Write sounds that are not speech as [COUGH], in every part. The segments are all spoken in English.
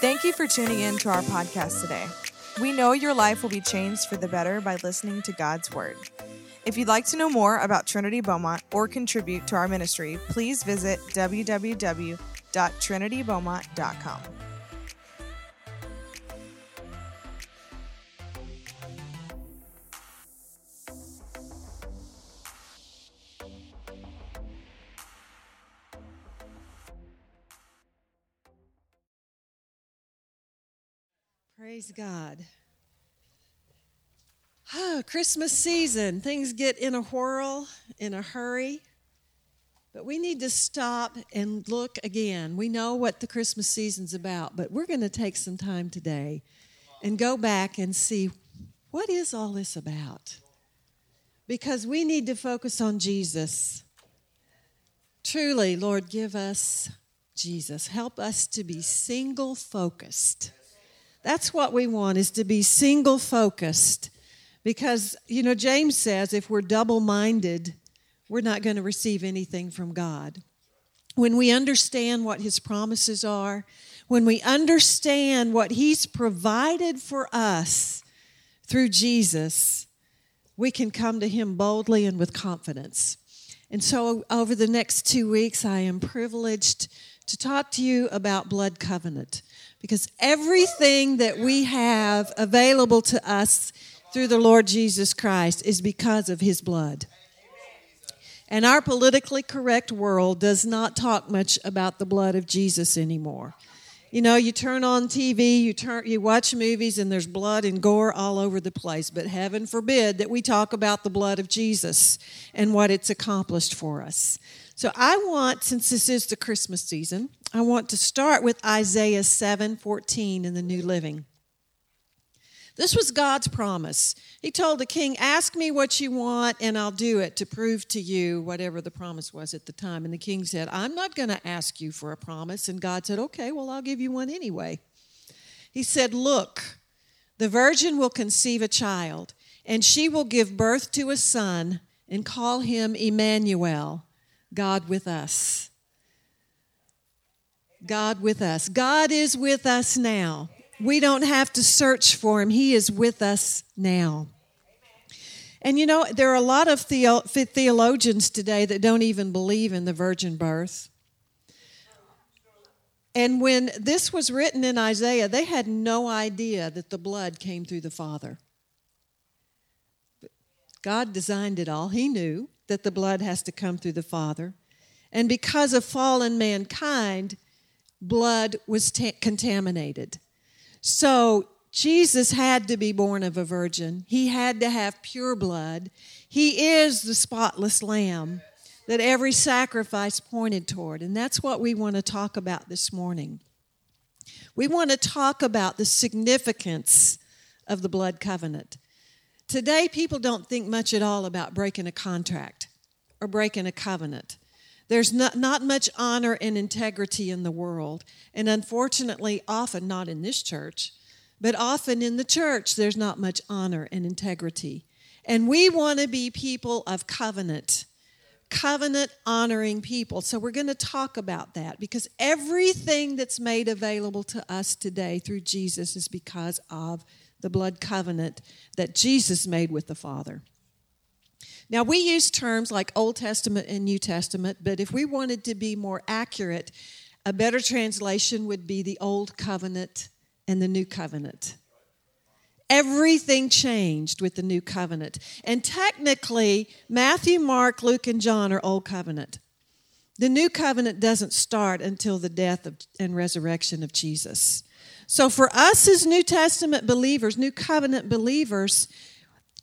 Thank you for tuning in to our podcast today. We know your life will be changed for the better by listening to God's Word. If you'd like to know more about Trinity Beaumont or contribute to our ministry, please visit www.trinitybeaumont.com. Praise God. Oh, Christmas season, things get in a whirl, in a hurry. But we need to stop and look again. We know what the Christmas season's about, but we're going to take some time today and go back and see what is all this about? Because we need to focus on Jesus. Truly, Lord, give us Jesus. Help us to be single focused that's what we want is to be single focused. Because, you know, James says if we're double minded, we're not going to receive anything from God. When we understand what his promises are, when we understand what he's provided for us through Jesus, we can come to him boldly and with confidence. And so, over the next two weeks, I am privileged to talk to you about blood covenant because everything that we have available to us through the Lord Jesus Christ is because of his blood. And our politically correct world does not talk much about the blood of Jesus anymore. You know, you turn on TV, you turn you watch movies and there's blood and gore all over the place, but heaven forbid that we talk about the blood of Jesus and what it's accomplished for us. So I want since this is the Christmas season, I want to start with Isaiah 7:14 in the New Living. This was God's promise. He told the king, Ask me what you want, and I'll do it to prove to you whatever the promise was at the time. And the king said, I'm not going to ask you for a promise. And God said, Okay, well, I'll give you one anyway. He said, Look, the virgin will conceive a child, and she will give birth to a son and call him Emmanuel, God with us. God with us. God is with us now. We don't have to search for him, he is with us now. And you know, there are a lot of theologians today that don't even believe in the virgin birth. And when this was written in Isaiah, they had no idea that the blood came through the Father. God designed it all. He knew that the blood has to come through the Father. And because of fallen mankind, blood was contaminated. So Jesus had to be born of a virgin. He had to have pure blood. He is the spotless lamb that every sacrifice pointed toward. And that's what we want to talk about this morning. We want to talk about the significance of the blood covenant. Today, people don't think much at all about breaking a contract or breaking a covenant. There's not, not much honor and integrity in the world. And unfortunately, often not in this church, but often in the church, there's not much honor and integrity. And we want to be people of covenant, covenant honoring people. So we're going to talk about that because everything that's made available to us today through Jesus is because of the blood covenant that Jesus made with the Father. Now, we use terms like Old Testament and New Testament, but if we wanted to be more accurate, a better translation would be the Old Covenant and the New Covenant. Everything changed with the New Covenant. And technically, Matthew, Mark, Luke, and John are Old Covenant. The New Covenant doesn't start until the death of, and resurrection of Jesus. So, for us as New Testament believers, New Covenant believers,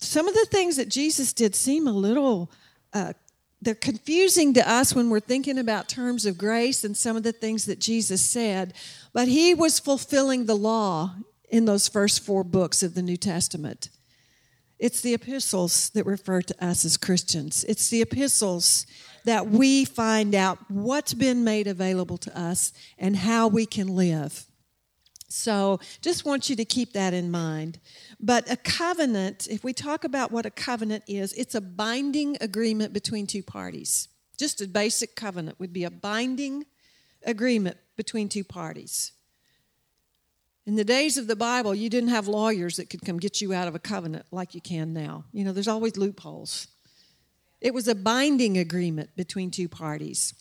some of the things that Jesus did seem a little uh, they're confusing to us when we're thinking about terms of grace and some of the things that Jesus said, but he was fulfilling the law in those first four books of the New Testament. It's the epistles that refer to us as Christians. It's the epistles that we find out what's been made available to us and how we can live. So, just want you to keep that in mind. But a covenant, if we talk about what a covenant is, it's a binding agreement between two parties. Just a basic covenant would be a binding agreement between two parties. In the days of the Bible, you didn't have lawyers that could come get you out of a covenant like you can now. You know, there's always loopholes. It was a binding agreement between two parties.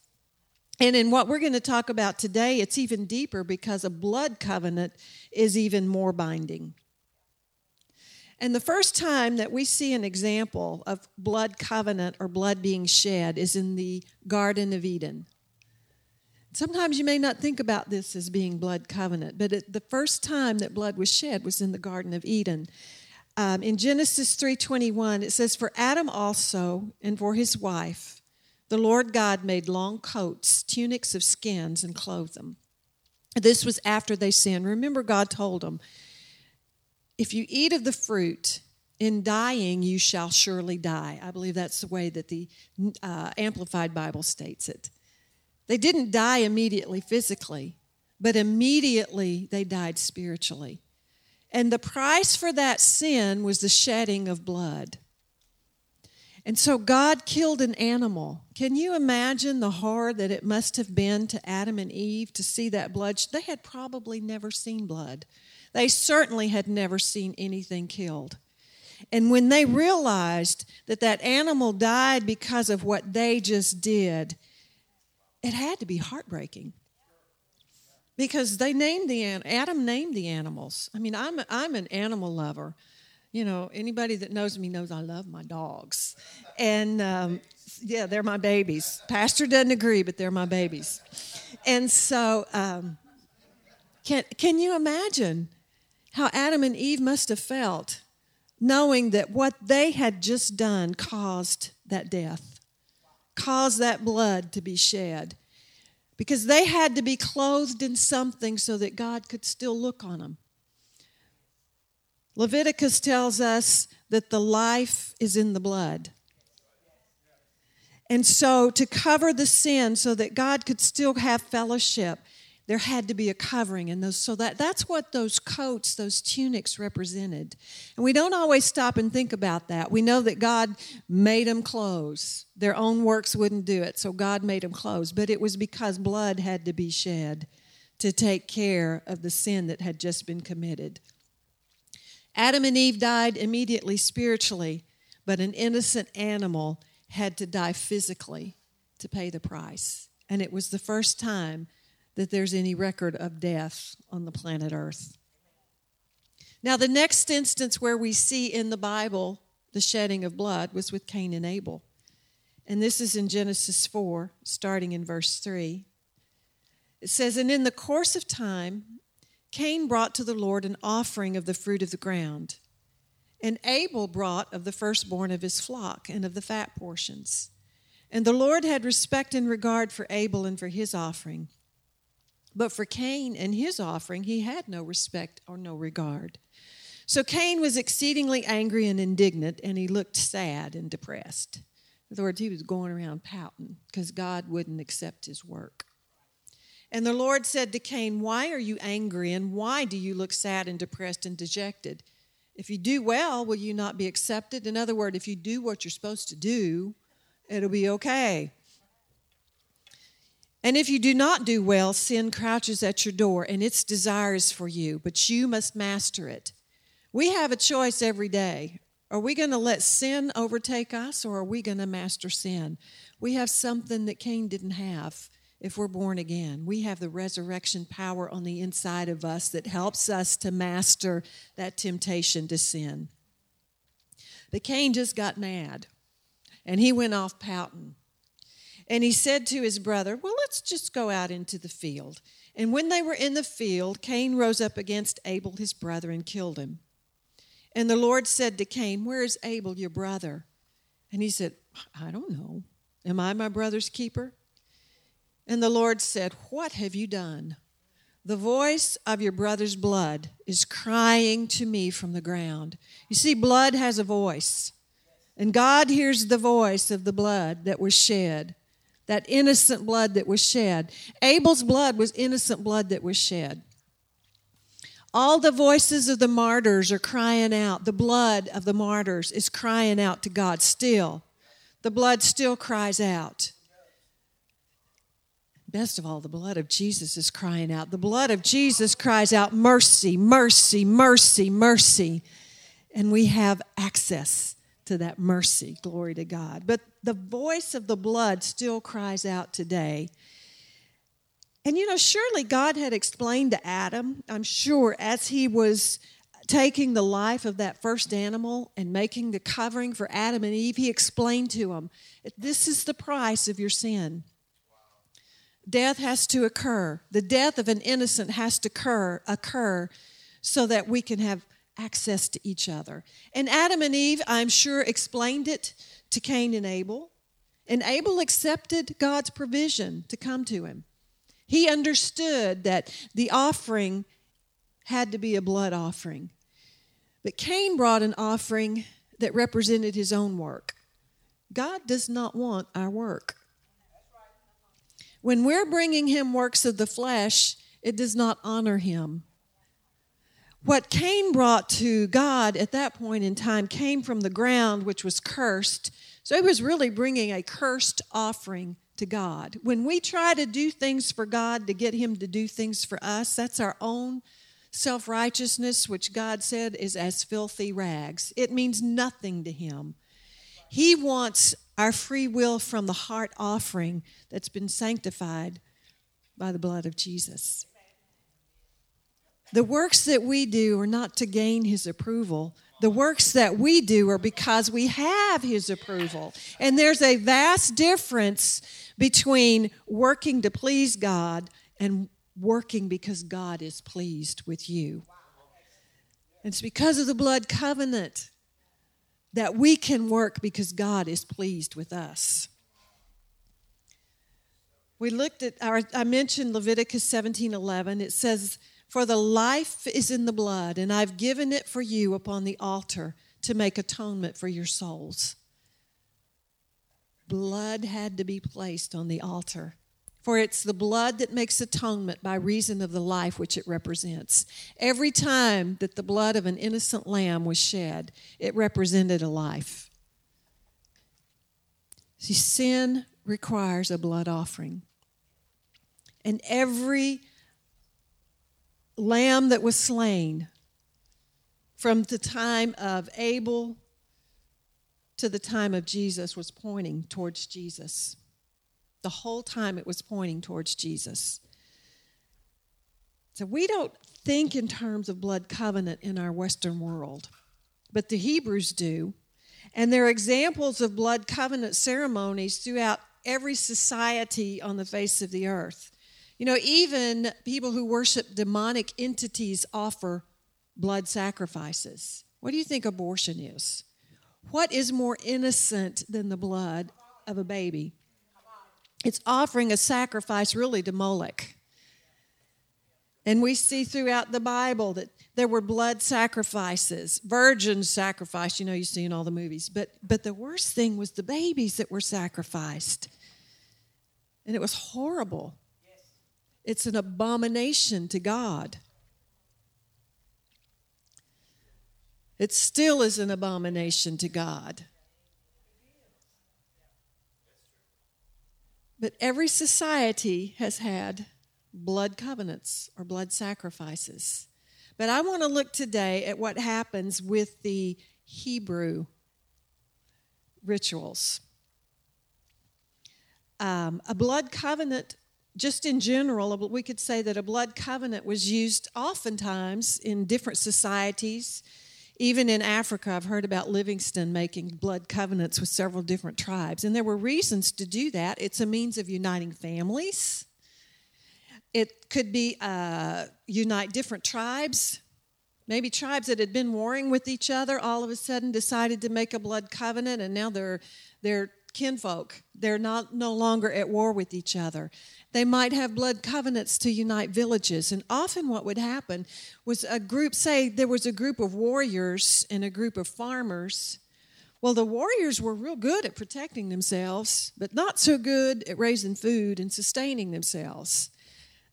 And in what we're going to talk about today, it's even deeper because a blood covenant is even more binding. And the first time that we see an example of blood covenant or blood being shed is in the Garden of Eden. Sometimes you may not think about this as being blood covenant, but it, the first time that blood was shed was in the Garden of Eden. Um, in Genesis 3:21, it says, "For Adam also and for his wife, the Lord God made long coats, tunics of skins, and clothed them." This was after they sinned. Remember, God told them, if you eat of the fruit, in dying you shall surely die. I believe that's the way that the uh, Amplified Bible states it. They didn't die immediately physically, but immediately they died spiritually. And the price for that sin was the shedding of blood. And so God killed an animal. Can you imagine the horror that it must have been to Adam and Eve to see that blood? They had probably never seen blood. They certainly had never seen anything killed. And when they realized that that animal died because of what they just did, it had to be heartbreaking. Because they named the Adam named the animals. I mean, I'm I'm an animal lover. You know, anybody that knows me knows I love my dogs, and um, yeah, they're my babies. Pastor doesn't agree, but they're my babies. And so, um, can can you imagine how Adam and Eve must have felt knowing that what they had just done caused that death, caused that blood to be shed. Because they had to be clothed in something so that God could still look on them. Leviticus tells us that the life is in the blood. And so, to cover the sin so that God could still have fellowship, there had to be a covering and those. So that that's what those coats those tunics represented. And we don't always stop and think about that. We know that god made them clothes. Their own works wouldn't do it so god made them clothes. But it was because blood had to be shed to take care of the sin that had just been committed adam and eve died immediately spiritually but an innocent animal had to die physically to pay the price and it was the first time that there's any record of death on the planet Earth. Now, the next instance where we see in the Bible the shedding of blood was with Cain and Abel. And this is in Genesis 4, starting in verse 3. It says, And in the course of time, Cain brought to the Lord an offering of the fruit of the ground, and Abel brought of the firstborn of his flock and of the fat portions. And the Lord had respect and regard for Abel and for his offering but for Cain and his offering, he had no respect or no regard. So Cain was exceedingly angry and indignant, and he looked sad and depressed. In other words, he was going around pouting because God wouldn't accept his work. And the Lord said to Cain, Why are you angry, and why do you look sad and depressed and dejected? If you do well, will you not be accepted? In other words, if you do what you're supposed to do, it'll be okay. And if you do not do well, sin crouches at your door and its desires for you, but you must master it. We have a choice every day. Are we going to let sin overtake us or are we going to master sin? We have something that Cain didn't have if we're born again. We have the resurrection power on the inside of us that helps us to master that temptation to sin. But Cain just got mad and he went off pouting. And he said to his brother, Well, let's just go out into the field. And when they were in the field, Cain rose up against Abel, his brother, and killed him. And the Lord said to Cain, Where is Abel, your brother? And he said, I don't know. Am I my brother's keeper? And the Lord said, What have you done? The voice of your brother's blood is crying to me from the ground. You see, blood has a voice. And God hears the voice of the blood that was shed that innocent blood that was shed. Abel's blood was innocent blood that was shed. All the voices of the martyrs are crying out. The blood of the martyrs is crying out to God still. The blood still cries out. Best of all, the blood of Jesus is crying out. The blood of Jesus cries out, Mercy, mercy, mercy, mercy. And we have access to that mercy. Glory to God. But the voice of the blood still cries out today. And you know, surely God had explained to Adam, I'm sure, as he was taking the life of that first animal and making the covering for Adam and Eve, he explained to them, This is the price of your sin. Death has to occur. The death of an innocent has to occur, occur so that we can have access to each other. And Adam and Eve, I'm sure, explained it to Cain and Abel. And Abel accepted God's provision to come to him. He understood that the offering had to be a blood offering. But Cain brought an offering that represented his own work. God does not want our work. When we're bringing him works of the flesh, it does not honor him. What Cain brought to God at that point in time came from the ground, which was cursed. So he was really bringing a cursed offering to God. When we try to do things for God to get him to do things for us, that's our own self righteousness, which God said is as filthy rags. It means nothing to Him. He wants our free will from the heart offering that's been sanctified by the blood of Jesus. The works that we do are not to gain His approval. The works that we do are because we have His approval. And there's a vast difference between working to please God and working because God is pleased with you. It's because of the blood covenant that we can work because God is pleased with us. We looked at our I mentioned Leviticus 17:11. It says, "For the life is in the blood, and I've given it for you upon the altar to make atonement for your souls." Blood had to be placed on the altar for it's the blood that makes atonement by reason of the life which it represents. Every time that the blood of an innocent lamb was shed, it represented a life. See, sin requires a blood offering. And every lamb that was slain from the time of Abel to the time of Jesus was pointing towards Jesus. The whole time it was pointing towards Jesus. So we don't think in terms of blood covenant in our Western world, but the Hebrews do. And there are examples of blood covenant ceremonies throughout every society on the face of the earth. You know, even people who worship demonic entities offer blood sacrifices. What do you think abortion is? What is more innocent than the blood of a baby? It's offering a sacrifice really to Moloch. And we see throughout the Bible that there were blood sacrifices, virgin sacrifice, you know, you see in all the movies. But, but the worst thing was the babies that were sacrificed. And it was horrible. It's an abomination to God. It still is an abomination to God. But every society has had blood covenants or blood sacrifices. But I want to look today at what happens with the Hebrew rituals. Um, a blood covenant, just in general, we could say that a blood covenant was used oftentimes in different societies even in Africa, I've heard about Livingstone making blood covenants with several different tribes. And there were reasons to do that. It's a means of uniting families, it could be uh, unite different tribes. Maybe tribes that had been warring with each other all of a sudden decided to make a blood covenant, and now they're, they're kinfolk. They're not no longer at war with each other. They might have blood covenants to unite villages. And often what would happen was a group, say there was a group of warriors and a group of farmers. Well, the warriors were real good at protecting themselves, but not so good at raising food and sustaining themselves.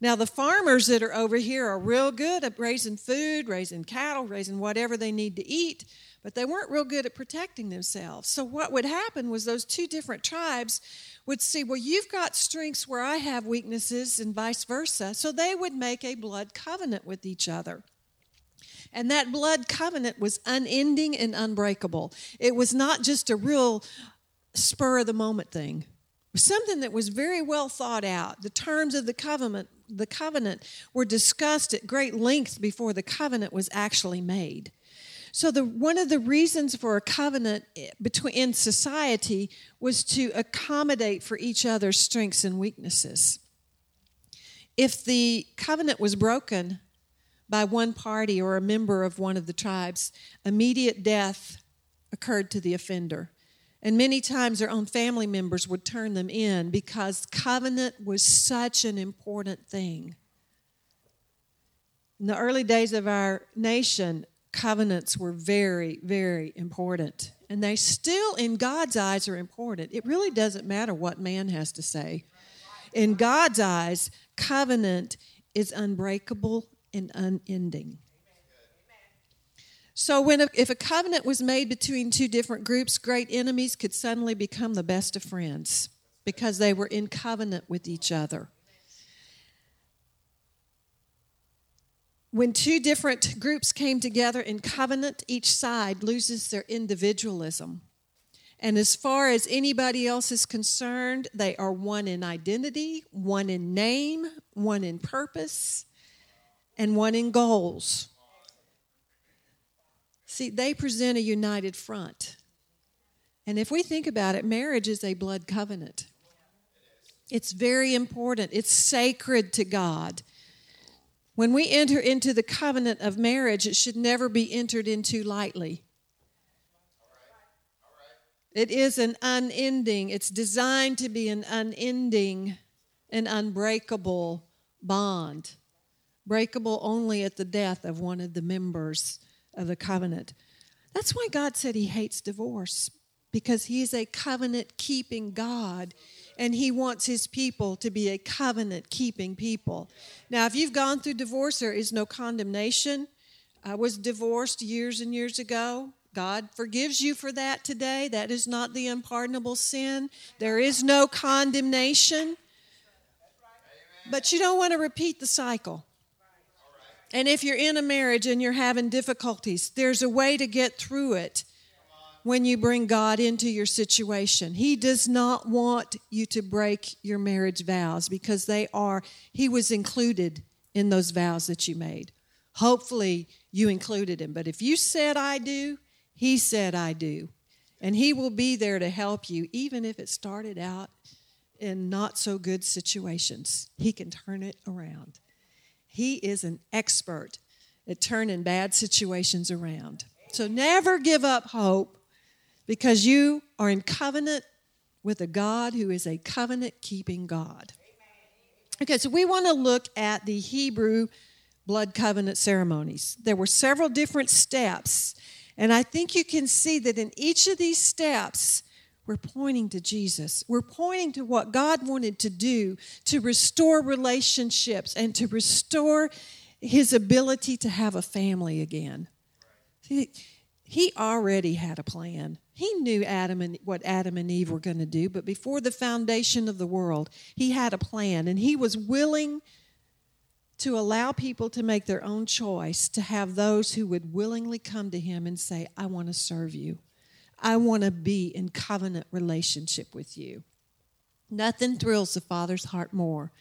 Now, the farmers that are over here are real good at raising food, raising cattle, raising whatever they need to eat, but they weren't real good at protecting themselves. So, what would happen was those two different tribes would see, well, you've got strengths where I have weaknesses, and vice versa. So, they would make a blood covenant with each other. And that blood covenant was unending and unbreakable. It was not just a real spur of the moment thing. Something that was very well thought out. The terms of the covenant, the covenant were discussed at great length before the covenant was actually made. So the one of the reasons for a covenant eh, between in society was to accommodate for each other's strengths and weaknesses. If the covenant was broken, by one party or a member of one of the tribes, immediate death occurred to the offender. And many times their own family members would turn them in because covenant was such an important thing. In the early days of our nation, covenants were very, very important. And they still, in God's eyes, are important. It really doesn't matter what man has to say. In God's eyes, covenant is unbreakable and unending. So, when a, if a covenant was made between two different groups, great enemies could suddenly become the best of friends because they were in covenant with each other. When two different groups came together in covenant, each side loses their individualism. And as far as anybody else is concerned, they are one in identity, one in name, one in purpose, and one in goals. See, they present a united front. And if we think about it, marriage is a blood covenant. It's very important, it's sacred to God. When we enter into the covenant of marriage, it should never be entered into lightly. It is an unending, it's designed to be an unending and unbreakable bond breakable only at the death of one of the members of the covenant. That's why God said he hates divorce, because he's a covenant keeping God and he wants his people to be a covenant keeping people. Now, if you've gone through divorce, there is no condemnation. I was divorced years and years ago. God forgives you for that today. That is not the unpardonable sin. There is no condemnation. But you don't want to repeat the cycle. And if you're in a marriage and you're having difficulties, there's a way to get through it when you bring God into your situation. He does not want you to break your marriage vows because they are, He was included in those vows that you made. Hopefully, you included Him. But if you said, I do, He said, I do. And He will be there to help you, even if it started out in not so good situations. He can turn it around. He is an expert at turning bad situations around. So never give up hope because you are in covenant with a God who is a covenant keeping God. Okay, so we want to look at the Hebrew blood covenant ceremonies. There were several different steps, and I think you can see that in each of these steps, we're pointing to Jesus. We're pointing to what God wanted to do to restore relationships and to restore his ability to have a family again. He, he already had a plan. He knew Adam and what Adam and Eve were going to do, but before the foundation of the world, he had a plan and he was willing to allow people to make their own choice, to have those who would willingly come to him and say, I want to serve you. I want to be in covenant relationship with you. Nothing thrills the Father's heart more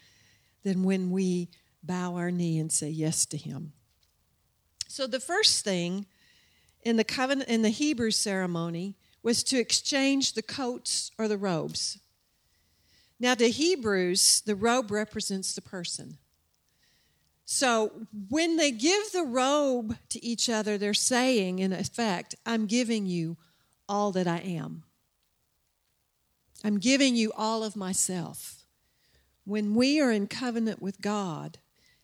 than when we bow our knee and say yes to Him. So the first thing in the covenant in the Hebrew ceremony was to exchange the coats or the robes. Now to Hebrews, the robe represents the person. So when they give the robe to each other, they're saying, in effect, I'm giving you all that I am. I'm giving you all of myself. When we are in covenant with God,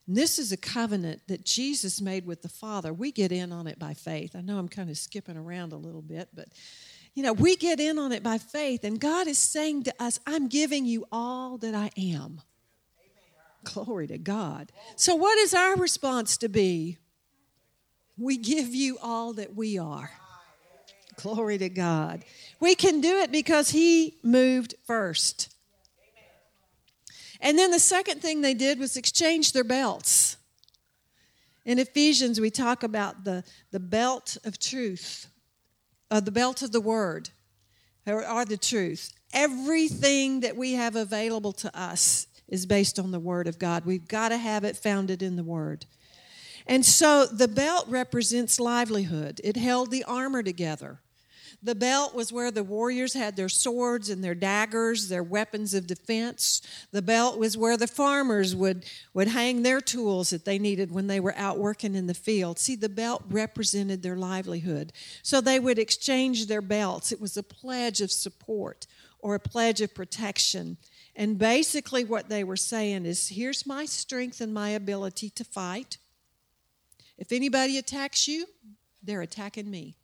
and this is a covenant that Jesus made with the Father, we get in on it by faith. I know I'm kind of skipping around a little bit, but you know, we get in on it by faith, and God is saying to us, I'm giving you all that I am. Glory to God. So, what is our response to be? We give you all that we are. Glory to God. We can do it because He moved first. And then the second thing they did was exchange their belts. In Ephesians, we talk about the, the belt of truth, uh, the belt of the word, or, or the truth. Everything that we have available to us is based on the word of God. We've got to have it founded in the word. And so the belt represents livelihood, it held the armor together. The belt was where the warriors had their swords and their daggers, their weapons of defense. The belt was where the farmers would, would hang their tools that they needed when they were out working in the field. See, the belt represented their livelihood. So they would exchange their belts. It was a pledge of support or a pledge of protection. And basically, what they were saying is here's my strength and my ability to fight. If anybody attacks you, they're attacking me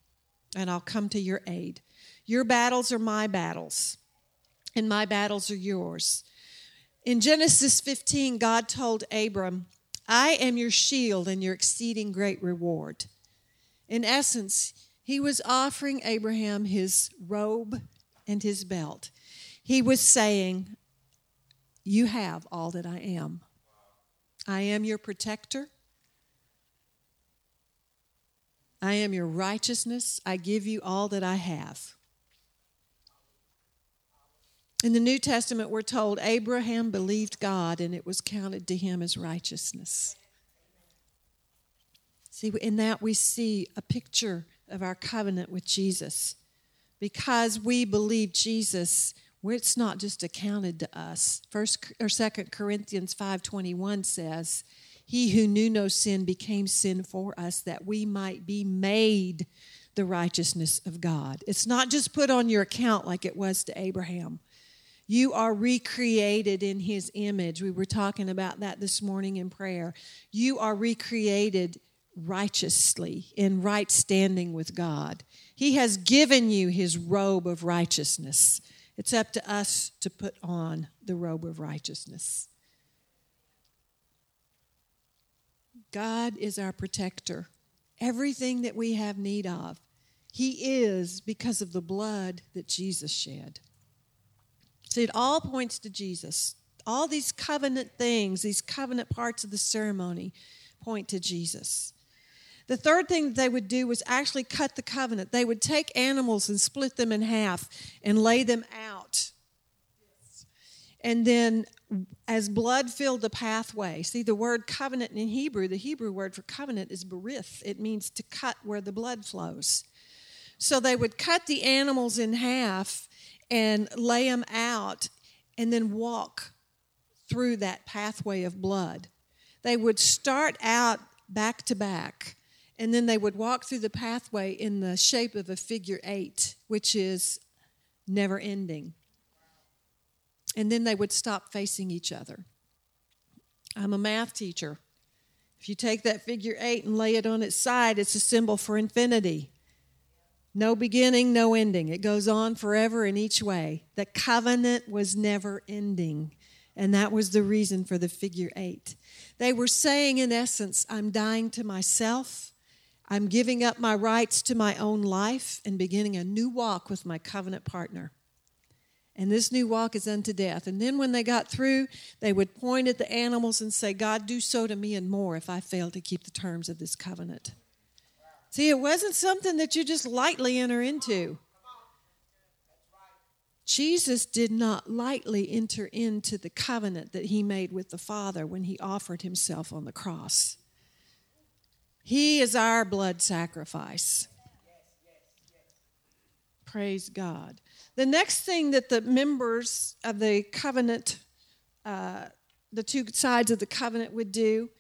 and I'll come to your aid. Your battles are my battles, and my battles are yours. In Genesis 15, God told Abram, I am your shield and your exceeding great reward. In essence, he was offering Abraham his robe and his belt. He was saying, You have all that I am. I am your protector. I am your righteousness. I give you all that I have. In the New Testament, we're told Abraham believed God and it was counted to him as righteousness. See, in that we see a picture of our covenant with Jesus. Because we believe Jesus, it's not just accounted to us. First or Second Corinthians 5:21 says, he who knew no sin became sin for us that we might be made the righteousness of God. It's not just put on your account like it was to Abraham. You are recreated in his image. We were talking about that this morning in prayer. You are recreated righteously in right standing with God. He has given you his robe of righteousness. It's up to us to put on the robe of righteousness. God is our protector. Everything that we have need of, He is because of the blood that Jesus shed. See, it all points to Jesus. All these covenant things, these covenant parts of the ceremony, point to Jesus. The third thing that they would do was actually cut the covenant. They would take animals and split them in half and lay them out. And then as blood filled the pathway. See, the word covenant in Hebrew, the Hebrew word for covenant is berith. It means to cut where the blood flows. So they would cut the animals in half and lay them out and then walk through that pathway of blood. They would start out back to back and then they would walk through the pathway in the shape of a figure eight, which is never ending and then they would stop facing each other. I'm a math teacher. If you take that figure eight and lay it on its side, it's a symbol for infinity. No beginning, no ending. It goes on forever in each way. The covenant was never ending. And that was the reason for the figure eight. They were saying, in essence, I'm dying to myself. I'm giving up my rights to my own life and beginning a new walk with my covenant partner and this new walk is unto death. And then when they got through, they would point at the animals and say, God, do so to me and more if I fail to keep the terms of this covenant. See, it wasn't something that you just lightly enter into. Jesus did not lightly enter into the covenant that he made with the Father when he offered himself on the cross. He is our blood sacrifice. Praise God. The next thing that the members of the covenant, uh, the two sides of the covenant would do,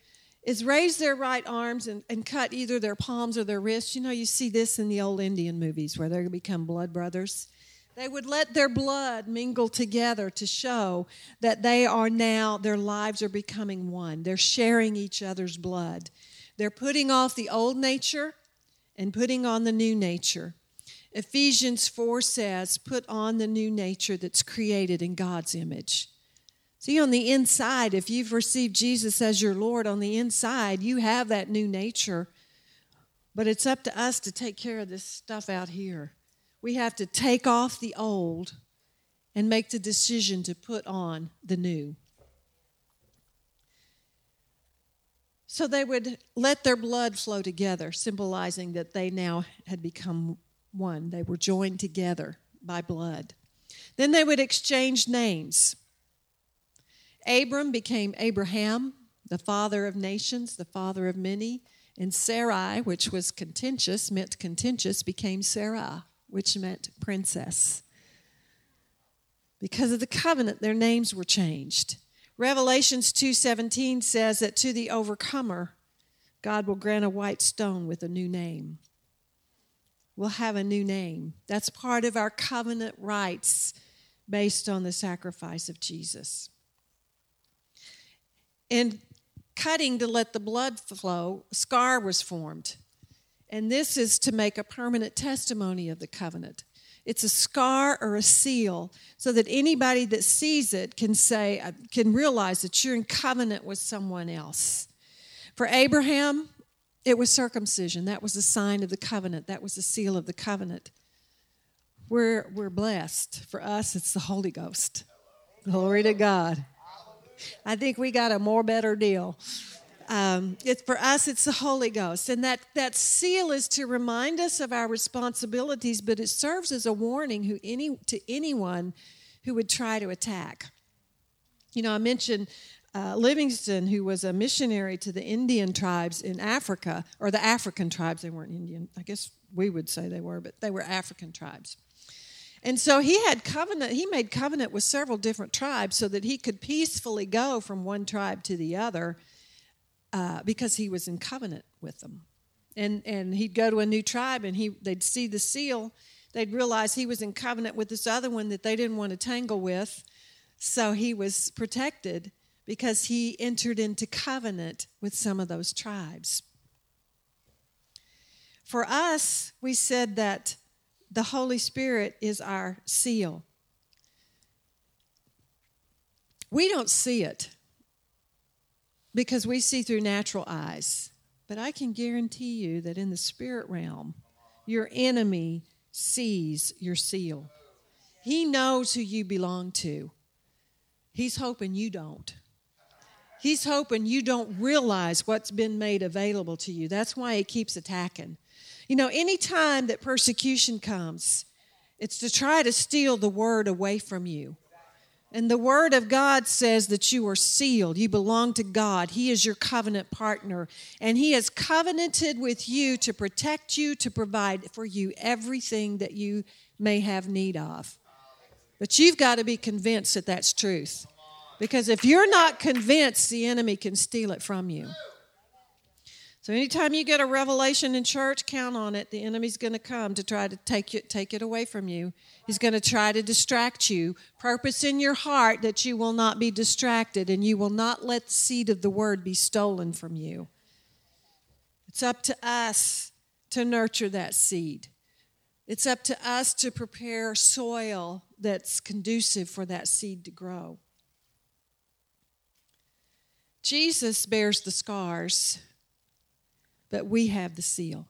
is raise their right arms and, and cut either their palms or their wrists. You know, you see this in the old Indian movies where they become blood brothers. They would let their blood mingle together to show that they are now, their lives are becoming one. They're sharing each other's blood. They're putting off the old nature and putting on the new nature. Ephesians 4 says, Put on the new nature that's created in God's image. See, on the inside, if you've received Jesus as your Lord on the inside, you have that new nature. But it's up to us to take care of this stuff out here. We have to take off the old and make the decision to put on the new. So they would let their blood flow together, symbolizing that they now had become one. They were joined together by blood. Then they would exchange names. Abram became Abraham, the father of nations, the father of many. And Sarai, which was contentious, meant contentious, became Sarah, which meant princess. Because of the covenant, their names were changed. Revelations 2:17 says that to the overcomer, God will grant a white stone with a new name. We'll have a new name. That's part of our covenant rights based on the sacrifice of Jesus and cutting to let the blood flow, scar was formed. And this is to make a permanent testimony of the covenant. It's a scar or a seal so that anybody that sees it can say, uh, can realize that you're in covenant with someone else. For Abraham, it was circumcision. That was the sign of the covenant, that was the seal of the covenant. We're, we're blessed. For us, it's the Holy Ghost. Glory to God. I think we got a more better deal. Um, it's for us it's the holy ghost and that that seal is to remind us of our responsibilities but it serves as a warning who any to anyone who would try to attack you know i mentioned uh, Livingstone, who was a missionary to the Indian tribes in Africa, or the African tribes, they weren't Indian. I guess we would say they were, but they were African tribes. And so he had covenant, he made covenant with several different tribes so that he could peacefully go from one tribe to the other uh, because he was in covenant with them. And, and he'd go to a new tribe and he, they'd see the seal. They'd realize he was in covenant with this other one that they didn't want to tangle with. So he was protected because he entered into covenant with some of those tribes. For us, we said that the Holy Spirit is our seal. We don't see it because we see through natural eyes. But I can guarantee you that in the spirit realm, your enemy sees your seal. He knows who you belong to. He's hoping you don't. He's hoping you don't realize what's been made available to you. That's why he keeps attacking. You know, any time that persecution comes, it's to try to steal the word away from you. And the word of God says that you are sealed. You belong to God. He is your covenant partner. And He has covenanted with you to protect you, to provide for you everything that you may have need of. But you've got to be convinced that that's truth. Because if you're not convinced, the enemy can steal it from you. So anytime you get a revelation in church, count on it. The enemy's going to come to try to take it, take it away from you. He's going to try to distract you. Purpose in your heart that you will not be distracted and you will not let the seed of the word be stolen from you. It's up to us to nurture that seed. It's up to us to prepare soil that's conducive for that seed to grow. Jesus bears the scars but we have the seal.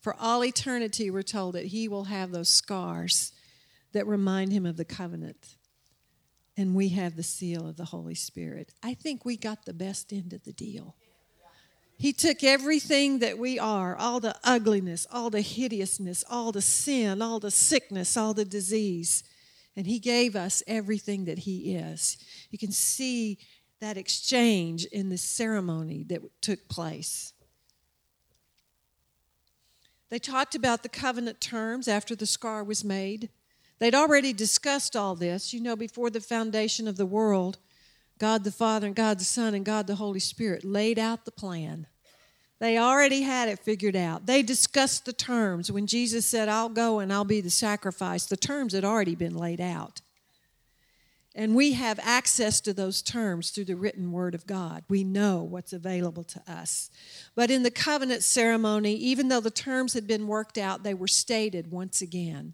For all eternity, we're told that He will have those scars that remind Him of the covenant. And we have the seal of the Holy Spirit. I think we got the best end of the deal. He took everything that we are all the ugliness, all the hideousness, all the sin, all the sickness, all the disease and He gave us everything that He is. You can see that exchange in the ceremony that took place. They talked about the covenant terms after the scar was made. They'd already discussed all this, you know, before the foundation of the world. God the Father and God the Son and God the Holy Spirit laid out the plan. They already had it figured out. They discussed the terms. When Jesus said, I'll go and I'll be the sacrifice, the terms had already been laid out. And we have access to those terms through the written word of God. We know what's available to us. But in the covenant ceremony, even though the terms had been worked out, they were stated once again,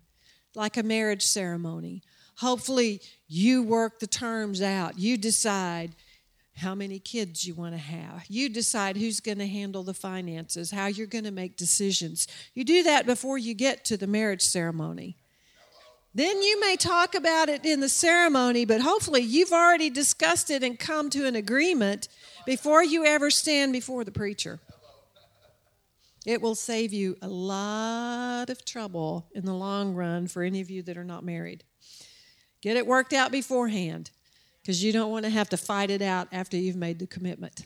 like a marriage ceremony. Hopefully, you work the terms out. You decide how many kids you want to have. You decide who's going to handle the finances, how you're going to make decisions. You do that before you get to the marriage ceremony. Then you may talk about it in the ceremony, but hopefully you've already discussed it and come to an agreement before you ever stand before the preacher. It will save you a lot of trouble in the long run for any of you that are not married. Get it worked out beforehand because you don't want to have to fight it out after you've made the commitment.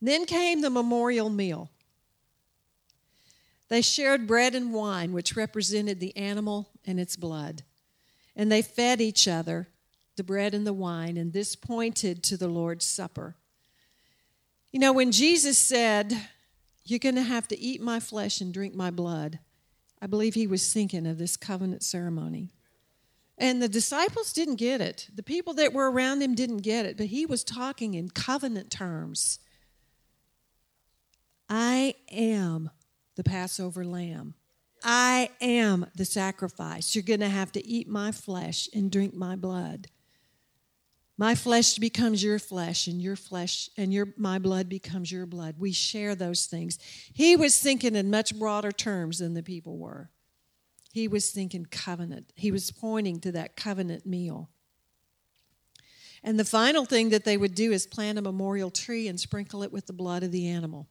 Then came the memorial meal. They shared bread and wine, which represented the animal and its blood. And they fed each other the bread and the wine, and this pointed to the Lord's Supper. You know, when Jesus said, You're going to have to eat my flesh and drink my blood, I believe he was thinking of this covenant ceremony. And the disciples didn't get it. The people that were around him didn't get it, but he was talking in covenant terms. I am the Passover lamb. I am the sacrifice. You're going to have to eat my flesh and drink my blood. My flesh becomes your flesh, and your flesh and your my blood becomes your blood. We share those things. He was thinking in much broader terms than the people were. He was thinking covenant. He was pointing to that covenant meal. And the final thing that they would do is plant a memorial tree and sprinkle it with the blood of the animal.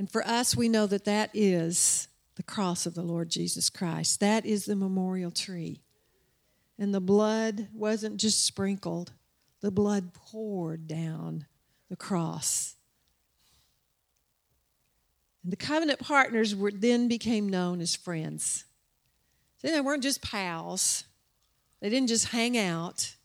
And for us, we know that that is the cross of the Lord Jesus Christ. That is the memorial tree. And the blood wasn't just sprinkled, the blood poured down the cross. And the covenant partners were, then became known as friends. they weren't just pals, they didn't just hang out,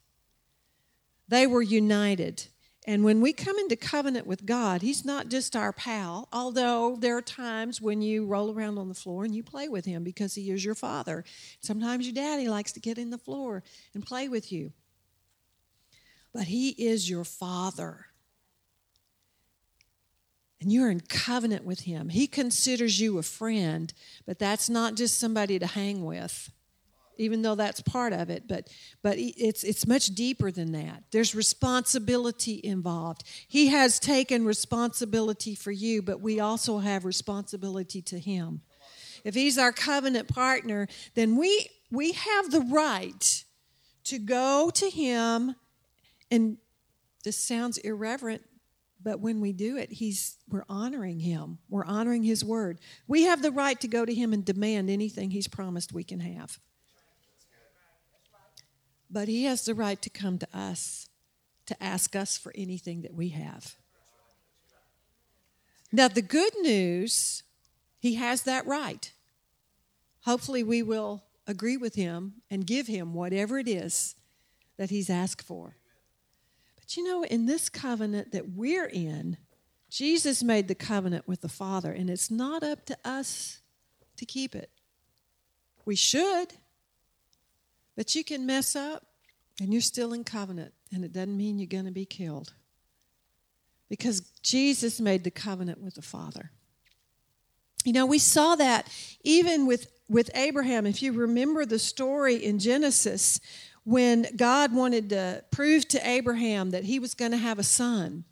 they were united. And when we come into covenant with God, He's not just our pal, although there are times when you roll around on the floor and you play with Him because He is your Father. Sometimes your daddy likes to get in the floor and play with you. But He is your Father. And you're in covenant with Him. He considers you a friend, but that's not just somebody to hang with even though that's part of it but but it's it's much deeper than that. There's responsibility involved. He has taken responsibility for you but we also have responsibility to him. If he's our covenant partner then we we have the right to go to him and this sounds irreverent but when we do it he's we're honoring him. We're honoring his word. We have the right to go to him and demand anything he's promised we can have but He has the right to come to us to ask us for anything that we have. Now, the good news, He has that right. Hopefully, we will agree with Him and give Him whatever it is that He's asked for. But you know, in this covenant that we're in, Jesus made the covenant with the Father, and it's not up to us to keep it. We should, but you can mess up and you're still in covenant, and it doesn't mean you're going to be killed. Because Jesus made the covenant with the Father. You know, we saw that even with, with Abraham. If you remember the story in Genesis, when God wanted to prove to Abraham that he was going to have a son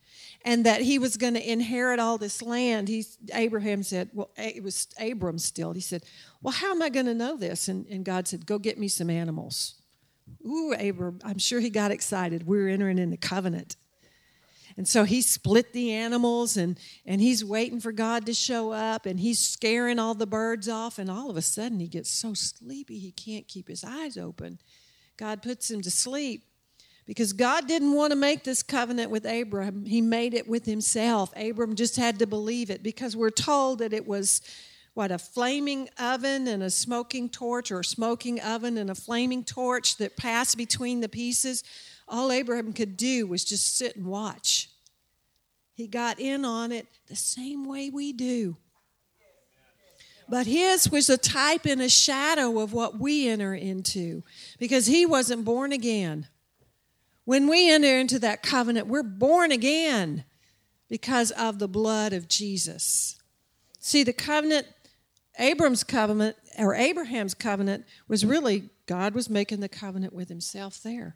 and that he was going to inherit all this land, he, Abraham said, Well, it was Abram still. He said, Well, how am I going to know this? And, and God said, Go get me some animals. Ooh, Abram, I'm sure he got excited. We are entering into covenant. And so he split the animals and, and he's waiting for God to show up and he's scaring all the birds off. And all of a sudden he gets so sleepy he can't keep his eyes open. God puts him to sleep because God didn't want to make this covenant with Abram. He made it with himself. Abram just had to believe it because we're told that it was what a flaming oven and a smoking torch or a smoking oven and a flaming torch that passed between the pieces all abraham could do was just sit and watch he got in on it the same way we do but his was a type and a shadow of what we enter into because he wasn't born again when we enter into that covenant we're born again because of the blood of jesus see the covenant Abram's covenant, or Abraham's covenant was really God was making the covenant with himself there.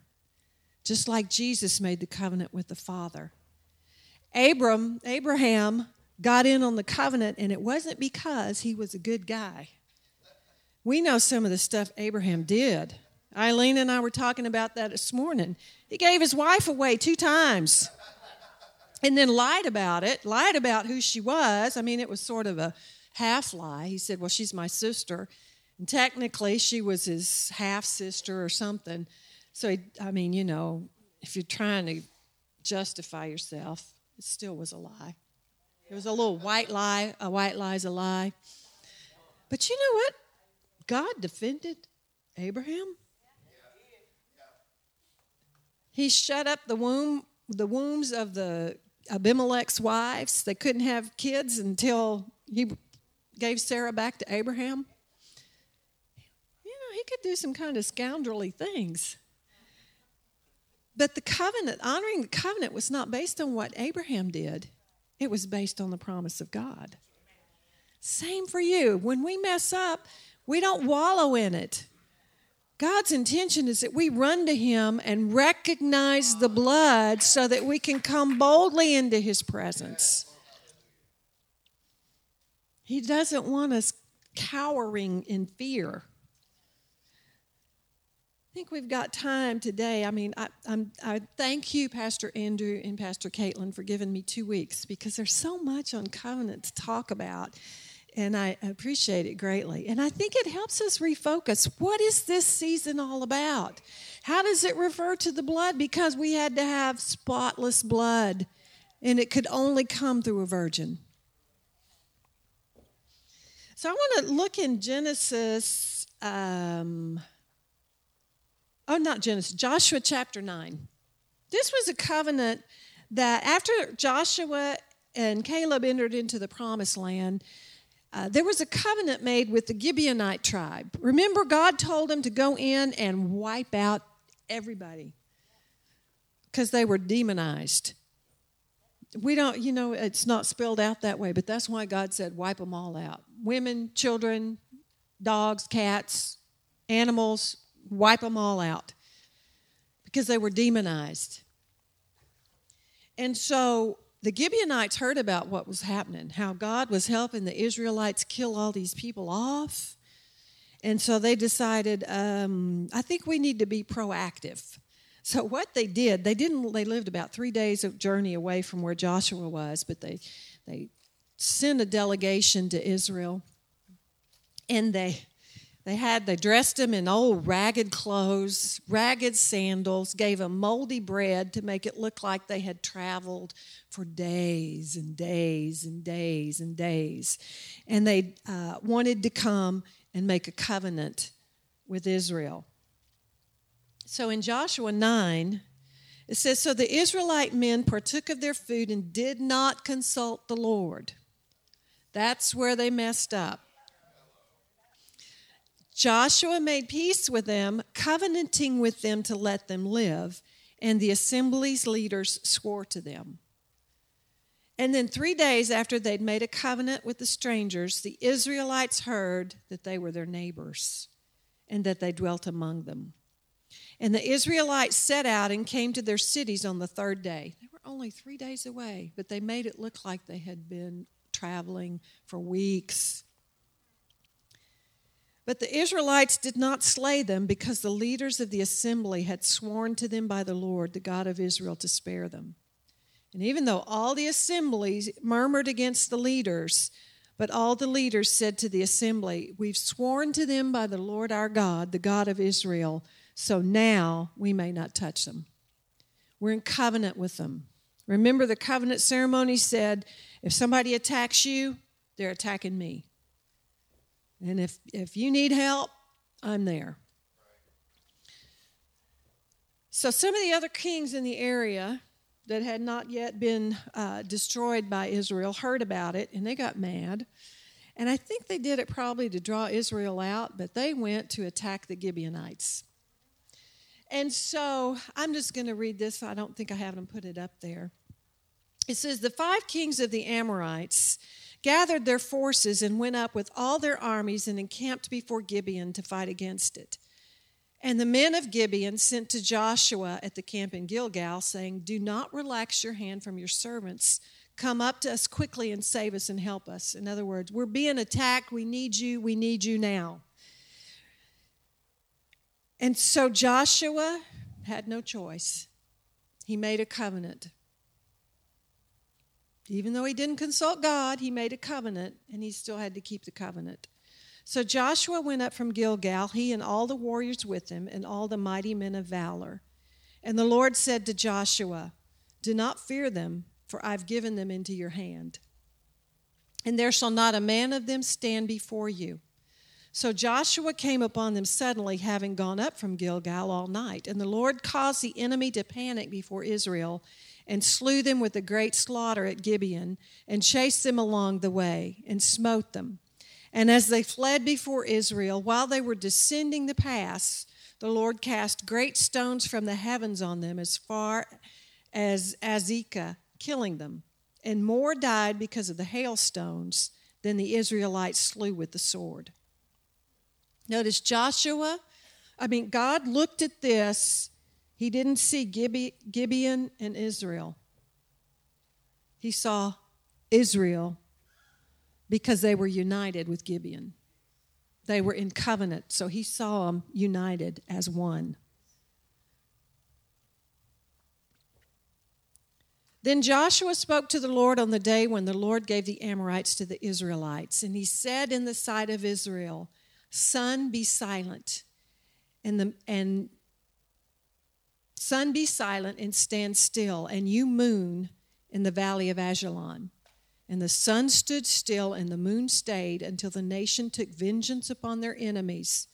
Just like Jesus made the covenant with the Father. Abram, Abraham got in on the covenant and it wasn't because he was a good guy. We know some of the stuff Abraham did. Eileen and I were talking about that this morning. He gave his wife away two times and then lied about it, lied about who she was. I mean, it was sort of a half lie. He said, Well, she's my sister. And technically, she was his half sister or something. So, he, I mean, you know, if you're trying to justify yourself, it still was a lie. It was a little white lie. A white lie is a lie. But you know what? God defended Abraham. He shut up the womb, the wombs of the Abimelech's wives. They couldn't have kids until he gave Sarah back to Abraham. You know, he could do some kind of scoundrelly things. But the covenant, honoring the covenant, was not based on what Abraham did, it was based on the promise of God. Same for you. When we mess up, we don't wallow in it. God's intention is that we run to Him and recognize the blood so that we can come boldly into His presence. He doesn't want us cowering in fear. I think we've got time today. I mean, I, I'm, I thank you, Pastor Andrew and Pastor Caitlin, for giving me two weeks because there's so much on covenant to talk about and I appreciate it greatly. And I think it helps us refocus. What is this season all about? How does it refer to the blood? Because we had to have spotless blood, and it could only come through a virgin. So I want to look in Genesis. Um, oh, not Genesis, Joshua chapter 9. This was a covenant that after Joshua and Caleb entered into the promised land, uh, there was a covenant made with the Gibeonite tribe. Remember, God told them to go in and wipe out everybody because they were demonized. We don't, you know, it's not spelled out that way, but that's why God said wipe them all out. Women, children, dogs, cats, animals, wipe them all out because they were demonized. And so the Gibeonites heard about what was happening, how God was helping the Israelites kill all these people off. And so they decided, um, I think we need to be proactive. So what they did, they didn't. They lived about three days of journey away from where Joshua was, but they they sent a delegation to Israel, and they they had they dressed them in old ragged clothes, ragged sandals, gave them moldy bread to make it look like they had traveled for days and days and days and days, and they uh, wanted to come and make a covenant with Israel. So in Joshua nine, it says, So the Israelite men partook of their food and did not consult the Lord. That's where they messed up. Joshua made peace with them, covenanting with them to let them live, and the assembly's leaders swore to them. And then, three days after they'd made a covenant with the strangers, the Israelites heard that they were their neighbors and that they dwelt among them. And the Israelites set out and came to their cities on the third day. They were only three days away, but they made it look like they had been traveling for weeks. But the Israelites did not slay them because the leaders of the assembly had sworn to them by the Lord, the God of Israel, to spare them. And even though all the assemblies murmured against the leaders, but all the leaders said to the assembly, We've sworn to them by the Lord our God, the God of Israel, so now we may not touch them. We're in covenant with them. Remember, the covenant ceremony said, If somebody attacks you, they're attacking me. And if, if you need help, I'm there. So, some of the other kings in the area that had not yet been uh, destroyed by Israel heard about it and they got mad. And I think they did it probably to draw Israel out, but they went to attack the Gibeonites. And so I'm just going to read this. I don't think I have them put it up there. It says, The five kings of the Amorites gathered their forces and went up with all their armies and encamped before Gibeon to fight against it. And the men of Gibeon sent to Joshua at the camp in Gilgal, saying, Do not relax your hand from your servants. Come up to us quickly and save us and help us. In other words, we're being attacked. We need you. We need you now. And so Joshua had no choice. He made a covenant. Even though he didn't consult God, he made a covenant and he still had to keep the covenant. So Joshua went up from Gilgal, he and all the warriors with him, and all the mighty men of valor. And the Lord said to Joshua, Do not fear them, for I've given them into your hand. And there shall not a man of them stand before you. So Joshua came upon them suddenly, having gone up from Gilgal all night. And the Lord caused the enemy to panic before Israel and slew them with a great slaughter at Gibeon and chased them along the way and smote them. And as they fled before Israel, while they were descending the pass, the Lord cast great stones from the heavens on them as far as Azekah, killing them. And more died because of the hailstones than the Israelites slew with the sword. Notice Joshua, I mean, God looked at this. He didn't see Gibeon and Israel, he saw Israel because they were united with Gibeon. They were in covenant, so he saw them united as one. Then Joshua spoke to the Lord on the day when the Lord gave the Amorites to the Israelites, and he said in the sight of Israel, Sun, be silent. And the and sun be silent and stand still, and you moon in the valley of Ajalon. And the sun stood still, and the moon stayed until the nation took vengeance upon their enemies.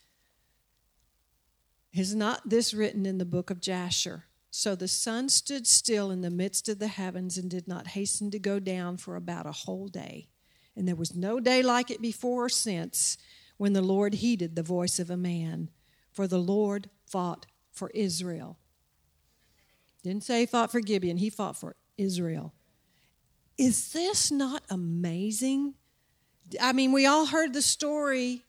Is not this written in the book of Jasher? So the sun stood still in the midst of the heavens and did not hasten to go down for about a whole day. And there was no day like it before or since when the Lord heeded the voice of a man, for the Lord fought for Israel. Didn't say he fought for Gibeon, he fought for Israel. Is this not amazing? I mean, we all heard the story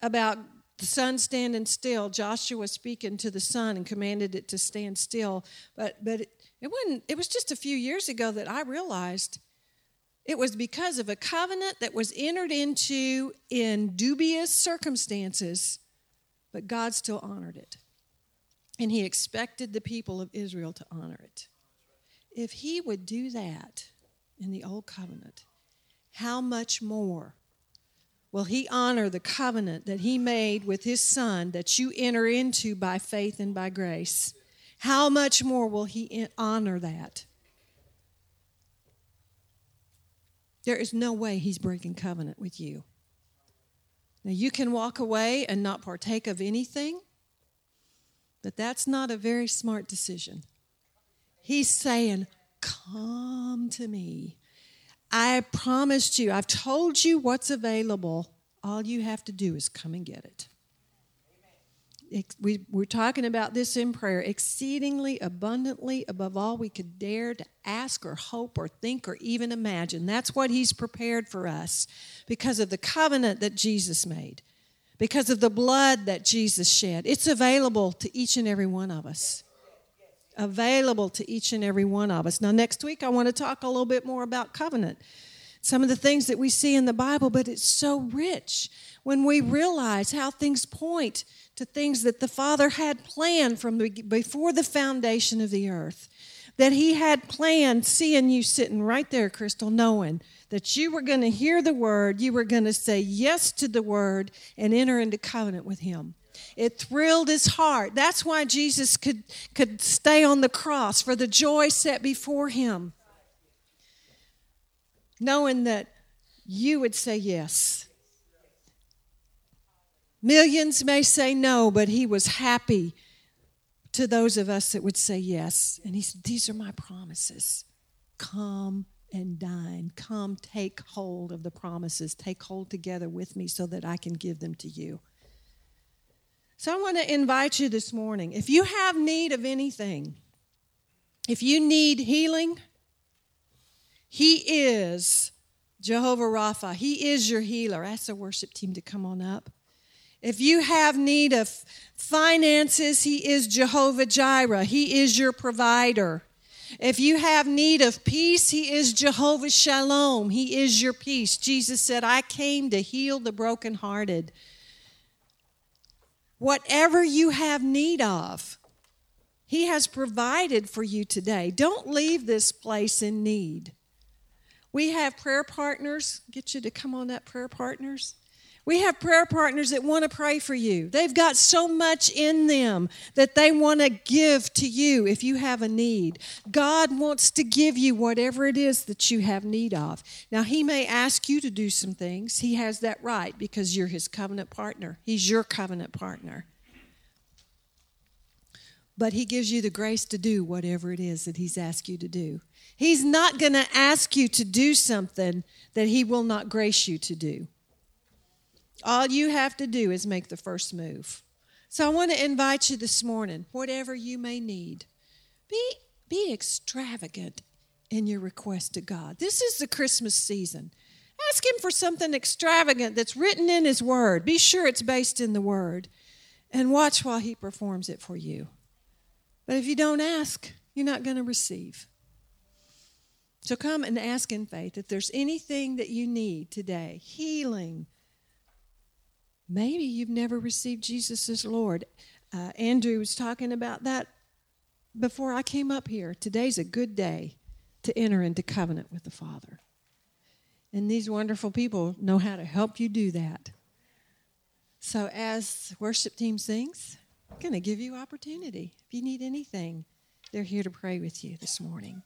about the sun standing still. Joshua speaking to the sun and commanded it to stand still. But but it, it wasn't it was just a few years ago that I realized it was because of a covenant that was entered into in dubious circumstances, but God still honored it. And He expected the people of Israel to honor it. If He would do that in the Old Covenant, how much more will He honor the covenant that He made with His Son that you enter into by faith and by grace? How much more will He honor that? There is no way he's breaking covenant with you. Now, you can walk away and not partake of anything, but that's not a very smart decision. He's saying, Come to me. I promised you, I've told you what's available. All you have to do is come and get it we, we're talking about this in prayer exceedingly abundantly above all we could dare to ask or hope or think or even imagine. That's what He's prepared for us because of the covenant that Jesus made, because of the blood that Jesus shed. It's available to each and every one of us. Available to each and every one of us. Now, next week, I want to talk a little bit more about covenant some of the things that we see in the Bible, but it's so rich when we realize how things point to things that the Father had planned from before the foundation of the earth. That He had planned, seeing you sitting right there, Crystal, knowing that you were going to hear the word, you were going to say yes to the word, and enter into covenant with Him. It thrilled his heart. That's why Jesus could, could stay on the cross for the joy set before him, knowing that you would say yes. Millions may say no, but he was happy to those of us that would say yes. And he said, These are my promises. Come and dine. Come take hold of the promises. Take hold together with me so that I can give them to you. So I want to invite you this morning. If you have need of anything, if you need healing, He is Jehovah Rapha, He is your healer. Ask the worship team to come on up. If you have need of finances, He is Jehovah Jireh. He is your provider. If you have need of peace, He is Jehovah Shalom. He is your peace. Jesus said, I came to heal the brokenhearted. Whatever you have need of, He has provided for you today. Don't leave this place in need. We have prayer partners. Get you to come on up, prayer partners. We have prayer partners that want to pray for you. They've got so much in them that they want to give to you if you have a need. God wants to give you whatever it is that you have need of. Now, He may ask you to do some things. He has that right because you're His covenant partner, He's your covenant partner. But He gives you the grace to do whatever it is that He's asked you to do. He's not going to ask you to do something that He will not grace you to do. All you have to do is make the first move. So I want to invite you this morning, whatever you may need, be, be extravagant in your request to God. This is the Christmas season. Ask Him for something extravagant that's written in His Word. Be sure it's based in the Word. And watch while He performs it for you. But if you don't ask, you're not going to receive. So come and ask in faith if there's anything that you need today healing, Maybe you've never received Jesus as Lord. Uh, Andrew was talking about that before I came up here. Today's a good day to enter into covenant with the Father. And these wonderful people know how to help you do that. So, as worship team sings, I'm going to give you opportunity. If you need anything, they're here to pray with you this morning.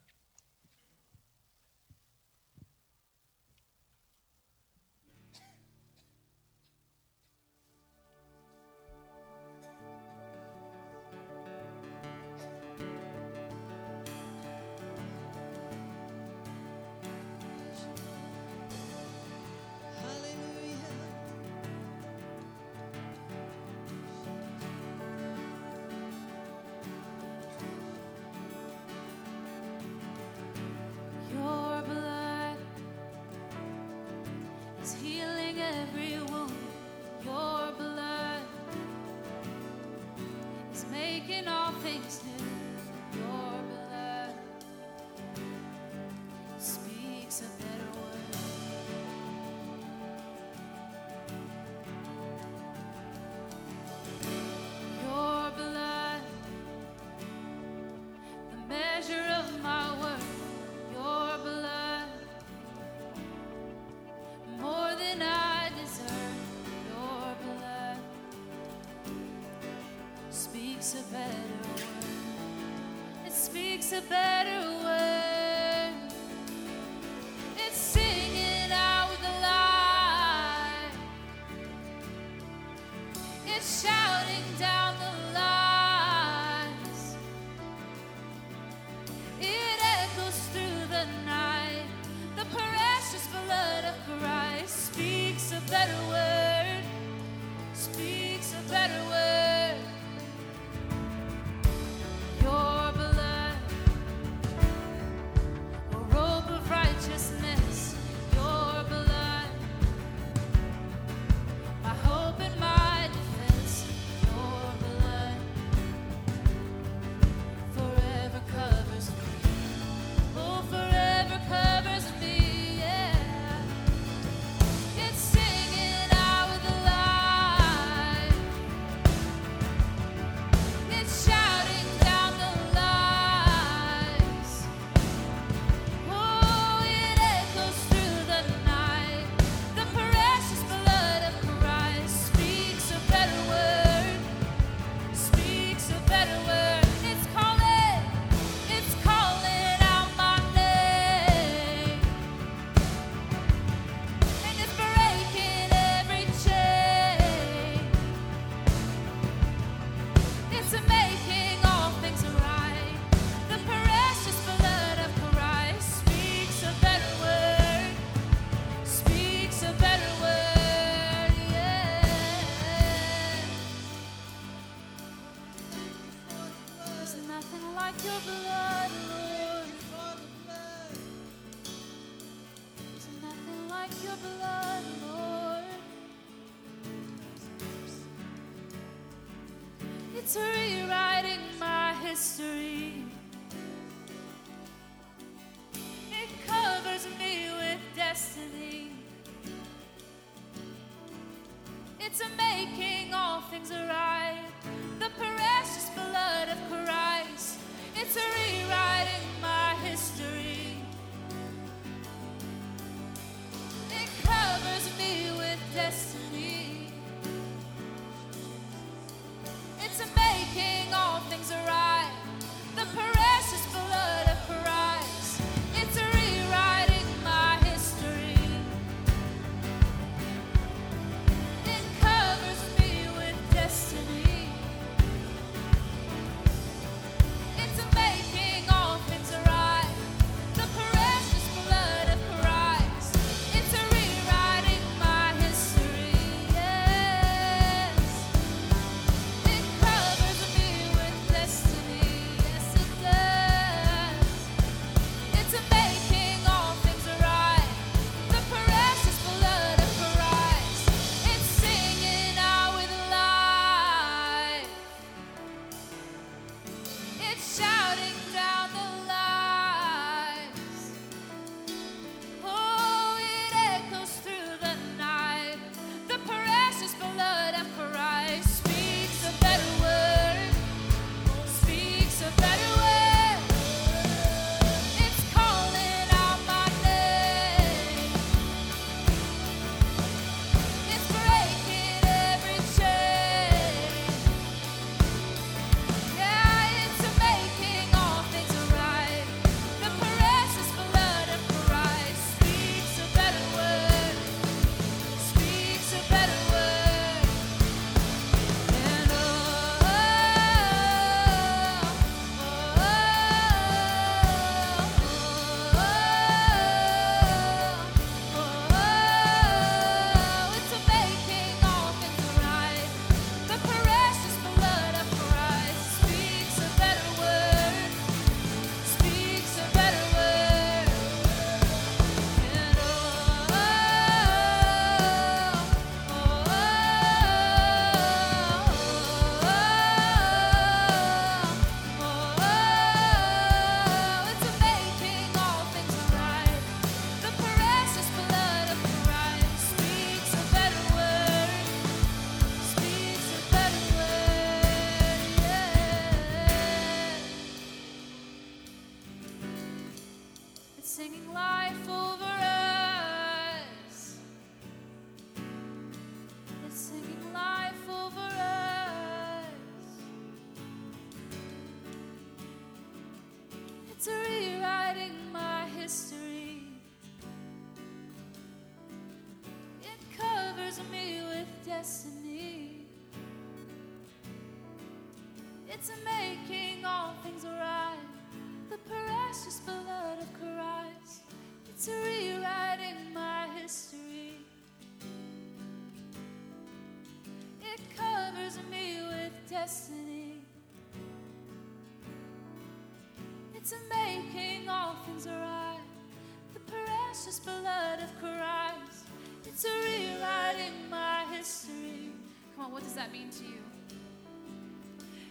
to you.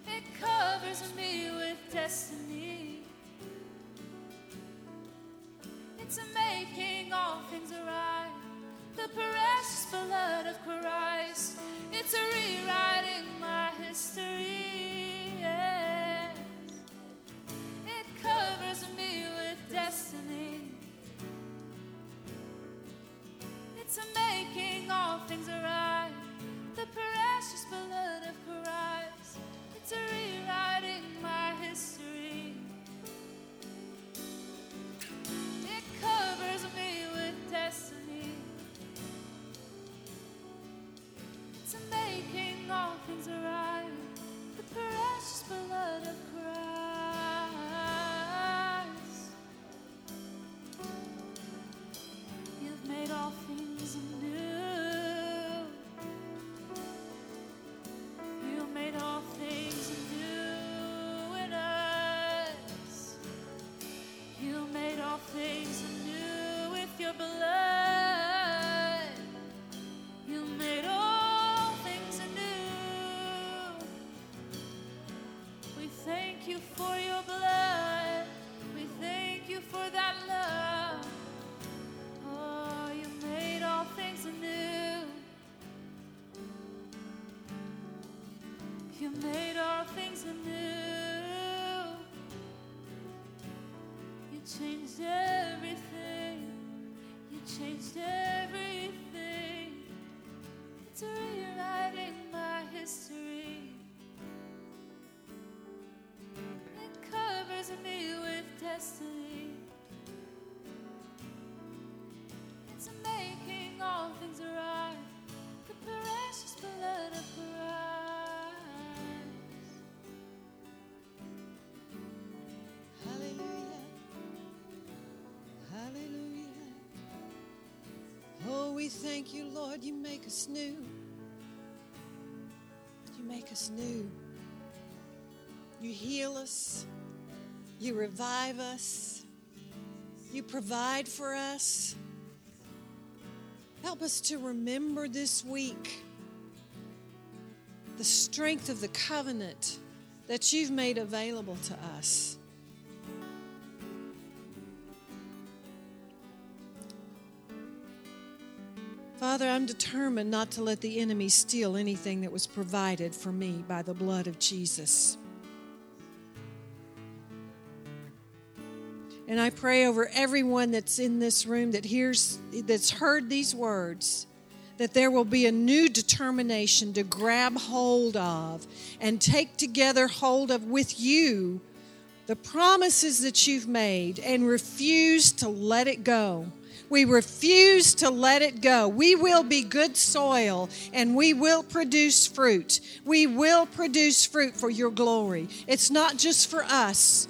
It covers me with destiny. It's making all things arise, The precious blood of Christ. It's rewriting my history. It covers me with destiny. It's a making all things right. Thank you, Lord. You make us new. You make us new. You heal us. You revive us. You provide for us. Help us to remember this week the strength of the covenant that you've made available to us. Father, I'm determined not to let the enemy steal anything that was provided for me by the blood of Jesus. And I pray over everyone that's in this room that hears that's heard these words that there will be a new determination to grab hold of and take together hold of with you the promises that you've made and refuse to let it go. We refuse to let it go. We will be good soil and we will produce fruit. We will produce fruit for your glory. It's not just for us.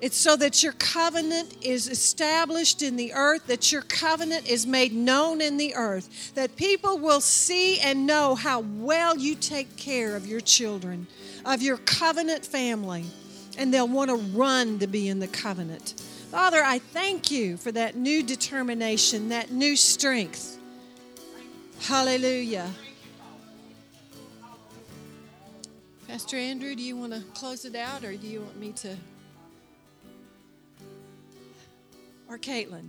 It's so that your covenant is established in the earth, that your covenant is made known in the earth, that people will see and know how well you take care of your children, of your covenant family, and they'll want to run to be in the covenant. Father, I thank you for that new determination, that new strength. Hallelujah. Pastor Andrew, do you want to close it out or do you want me to? Or Caitlin,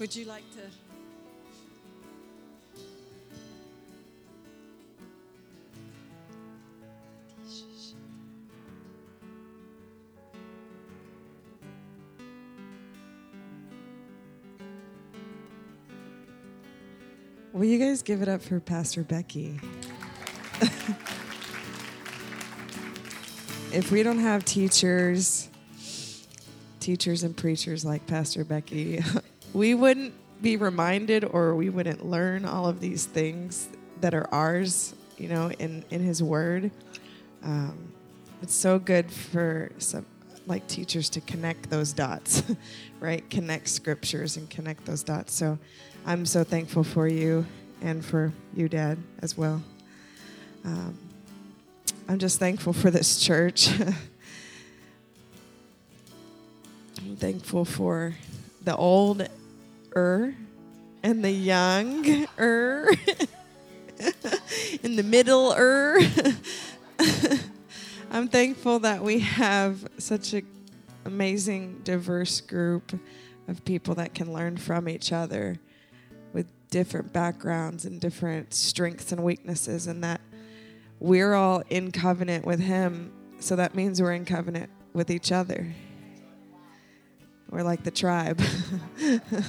would you like to? Will you guys give it up for Pastor Becky? [LAUGHS] if we don't have teachers, teachers and preachers like Pastor Becky, [LAUGHS] we wouldn't be reminded or we wouldn't learn all of these things that are ours, you know, in, in His Word. Um, it's so good for some like teachers to connect those dots, [LAUGHS] right? Connect scriptures and connect those dots. So I'm so thankful for you and for you, Dad, as well. Um, I'm just thankful for this church. [LAUGHS] I'm thankful for the old er and the young er [LAUGHS] in the middle er. I'm thankful that we have such an amazing, diverse group of people that can learn from each other with different backgrounds and different strengths and weaknesses, and that we're all in covenant with Him. So that means we're in covenant with each other. We're like the tribe.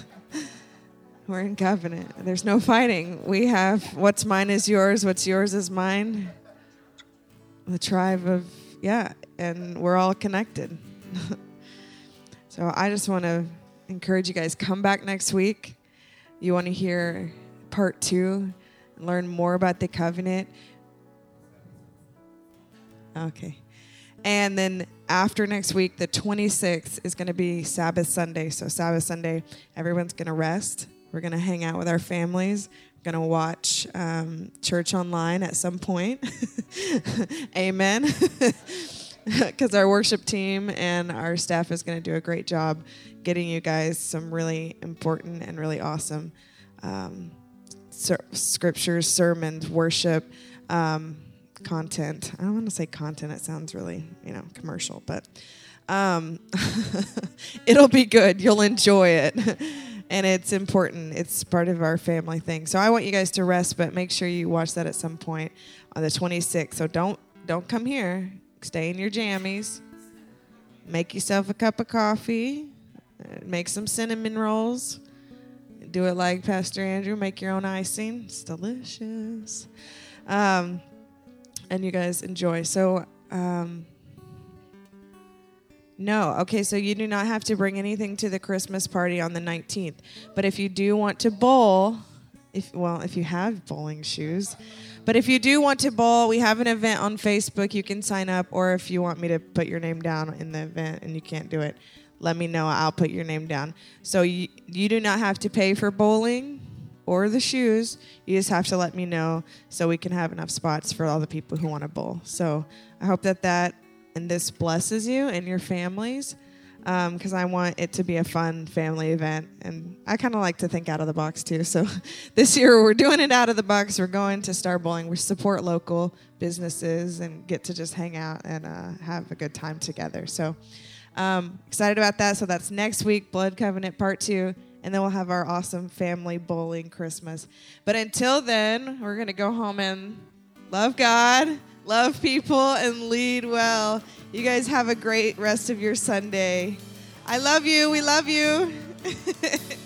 [LAUGHS] we're in covenant. There's no fighting. We have what's mine is yours, what's yours is mine the tribe of yeah and we're all connected. [LAUGHS] So i just want to encourage you guys come back next week. You want to hear part two learn more about the covenant. Okay. And then after next week the 26th is going to be sabbath sunday. So sabbath sunday everyone's going to rest. We're going to hang out with our families going to watch um, church online at some point. [LAUGHS] Amen. [LAUGHS] Because our worship team and our staff is going to do a great job getting you guys some really important and really awesome um, ser- scriptures, sermons, worship. Um, content. I don't want to say content. It sounds really, you know, commercial, but um, [LAUGHS] it'll be good. You'll enjoy it and it's important. It's part of our family thing. So I want you guys to rest, but make sure you watch that at some point on the 26th. So don't don't come here. Stay in your jammies. Make yourself a cup of coffee. uh, Make some cinnamon rolls. Do it like Pastor Andrew. Make your own icing. It's delicious. Um, and you guys enjoy. So, um, no. Okay, so you do not have to bring anything to the Christmas party on the 19th. But if you do want to bowl, if well, if you have bowling shoes, but if you do want to bowl, we have an event on Facebook. You can sign up or if you want me to put your name down in the event and you can't do it, let me know. I'll put your name down. So you, you do not have to pay for bowling or the shoes. You just have to let me know so we can have enough spots for all the people who want to bowl. So I hope that that and this blesses you and your families because I want it to be a fun family event. And I kind of like to think out of the box too. So [LAUGHS] this year we're doing it out of the box. We're going to Star Bowling. We support local businesses and get to just hang out and uh, have a good time together. So um, excited about that. So that's next week, Blood Covenant Part 2. And then we'll have our awesome family bowling Christmas. But until then, we're going to go home and love God, love people, and lead well. You guys have a great rest of your Sunday. I love you. We love you. [LAUGHS]